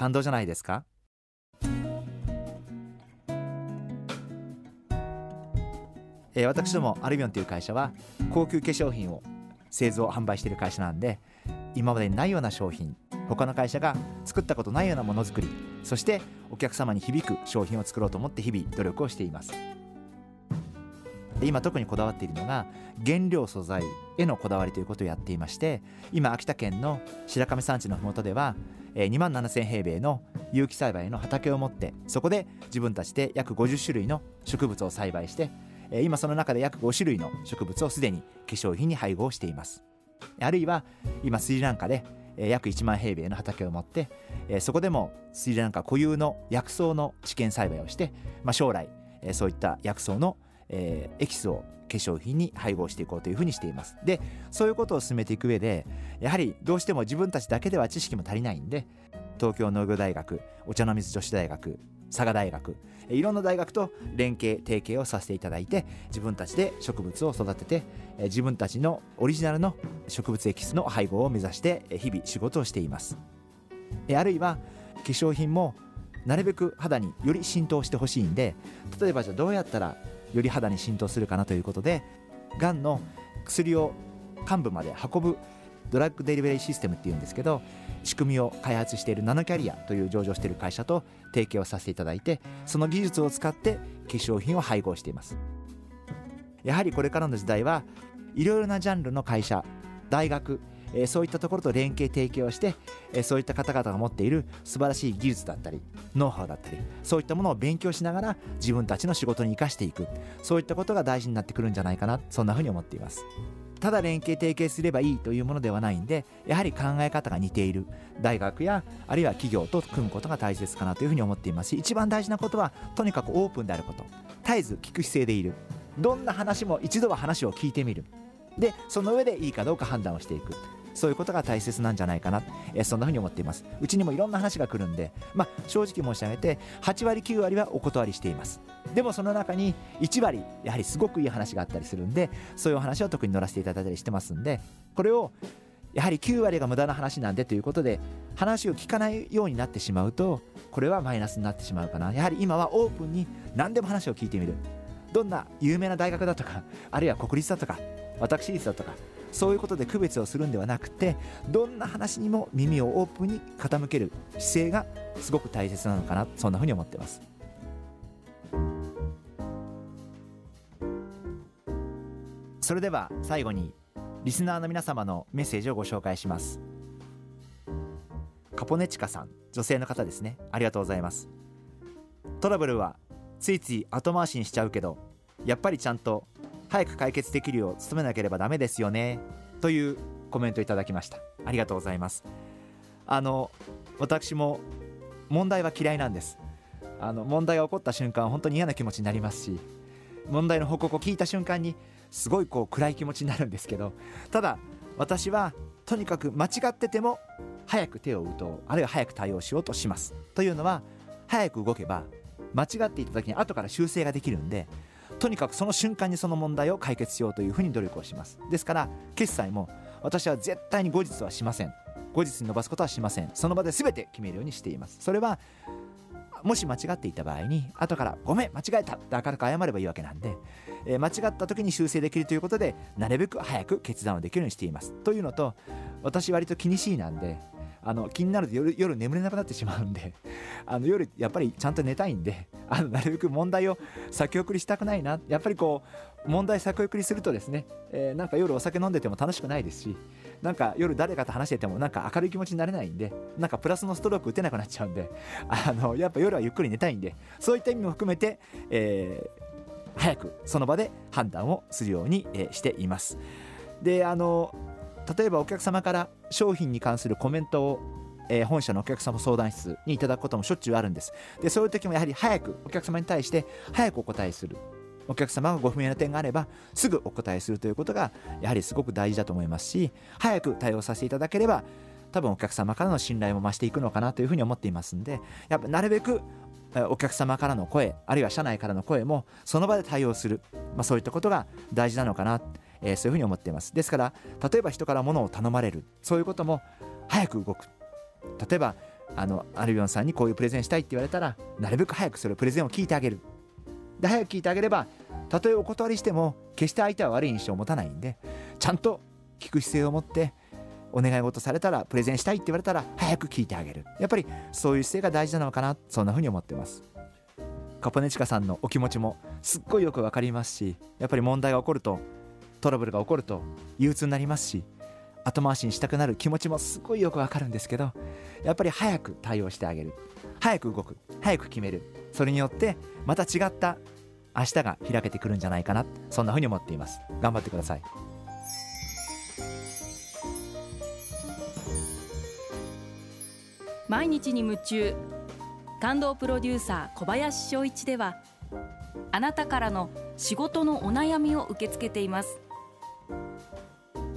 感動じゃないですか？え、私どもアルビオンという会社は高級化粧品を製造販売している会社なんで今までにないような商品他の会社が作ったことないようなものづくりそしてお客様に響く商品を作ろうと思って日々努力をしています。今特にこだわっているのが原料素材へのこだわりということをやっていまして今秋田県の白神山地の麓ではえ2万7000平米の有機栽培の畑を持ってそこで自分たちで約50種類の植物を栽培してえ今その中で約5種類の植物をすでに化粧品に配合しています。あるいは今スリランカで約1万平米の畑を持ってそこでもスリランカ固有の薬草の試験栽培をして、まあ、将来そういった薬草のエキスを化粧品に配合していこうというふうにしています。でそういうことを進めていく上でやはりどうしても自分たちだけでは知識も足りないんで東京農業大学お茶の水女子大学佐賀大学いろんな大学と連携提携をさせていただいて自分たちで植物を育てて自分たちのオリジナルの植物エキスの配合を目指して日々仕事をしています。あるいは化粧品もなるべく肌により浸透してほしいんで例えばじゃあどうやったらより肌に浸透するかなということでがんの薬を幹部まで運ぶドラッグデリバリーシステムっていうんですけど仕組みを開発しているナノキャリアという上場している会社と提携をさせていただいてその技術を使って化粧品を配合しています。やはりこれからの時代はいろいろなジャンルの会社大学えそういったところと連携提携をして、えそういった方々が持っている素晴らしい技術だったりノウハウだったりそういったものを勉強しながら自分たちの仕事に生かしていく。そういったことが大事になってくるんじゃないかなそんなふうに思っています。ただ連携提携すればいいというものではないんでやはり考え方が似ている。大学やあるいは企業と組むことが大切かなというふうに思っています。し一番大事なことはとにかくオープンであること。絶えず聞く姿勢でいる。どんな話も一度は話を聞いてみる。でその上でいいかどうか判断をしていく。そういうことが大切なんじゃないかな、えそんなふうに思っています。うちにもいろんな話が来るんで、まあ、正直申し上げて8割9割はお断りしています。でもその中に1割やはりすごくいい話があったりするんでそういうお話を特に乗らせていただいたりしてますんでこれをやはり9割が無駄な話なんでということで話を聞かないようになってしまうとこれはマイナスになってしまうかな。やはり今はオープンに何でも話を聞いてみる。どんな有名な大学だとかあるいは国立だとか私立だとかそういうことで区別をするんではなくてどんな話にも耳をオープンに傾ける姿勢がすごく大切なのかなそんなふうに思ってます。それでは最後にリスナーの皆様のメッセージをご紹介します。カポネチカさん女性の方ですね。ありがとうございます。トラブルはついつい後回しにしちゃうけどやっぱりちゃんと早く解決できるよう努めなければダメですよね。というコメントいただきました。ありがとうございます。あの私も問題は嫌いなんです。あの問題が起こった瞬間本当に嫌な気持ちになりますし問題の報告を聞いた瞬間にすごいこう暗い気持ちになるんですけどただ私はとにかく間違ってても早く手を打とう。あるいは早く対応しようとします。というのは早く動けば間違っていた時に後から修正ができるんでとにかくその瞬間にその問題を解決しようというふうに努力をします。ですから決済も私は絶対に後日はしません。後日に伸ばすことはしません。その場で全て決めるようにしています。それはもし間違っていた場合に後から「ごめん間違えた」って明るく謝ればいいわけなんで、えー、間違った時に修正できるということでなるべく早く決断をできるようにしています。というのと私割と気にしいなんであの気になると夜夜眠れなくなってしまうんで あの夜やっぱりちゃんと寝たいんで あのなるべく問題を先送りしたくないなやっぱりこう問題先送りするとですね、えー、なんか夜お酒飲んでても楽しくないですしなんか夜誰かと話しててもなんか明るい気持ちになれないんでなんかプラスのストローク打てなくなっちゃうんで あのやっぱ夜はゆっくり寝たいんでそういった意味も含めて、えー、早くその場で判断をするように、え、しています。であの例えばお客様から商品に関するコメントをえ本社のお客様相談室にいただくこともしょっちゅうあるんです。でそういう時もやはり早くお客様に対して早くお答えするお客様がご不明な点があればすぐお答えするということがやはりすごく大事だと思いますし早く対応させていただければ多分お客様からの信頼も増していくのかなというふうに思っていますんでやっぱなるべくお客様からの声あるいは社内からの声もその場で対応する、まあ、そういったことが大事なのかな、えーそういうふうに思っています。ですから例えば人から物を頼まれる。そういうことも早く動く。例えばあのアルビオンさんにこういうプレゼンしたいって言われたらなるべく早くそれをプレゼンを聞いてあげる。で早く聞いてあげればたとえお断りしても決して相手は悪い印象を持たないんでちゃんと聞く姿勢を持ってお願い事されたらプレゼンしたいって言われたら早く聞いてあげる。やっぱりそういう姿勢が大事なのかなそんな風に思ってます。カポネチカさんのお気持ちもすっごいよくわかりますしやっぱり問題が起こるとトラブルが起こると憂鬱になりますし後回しにしたくなる気持ちもすごいよくわかるんですけどやっぱり早く対応してあげる。早く動く。早く決める。それによってまた違った明日が開けてくるんじゃないかな。そんな風に思っています。頑張ってください。毎日に夢中。感動プロデューサー小林翔一ではあなたからの仕事のお悩みを受け付けています。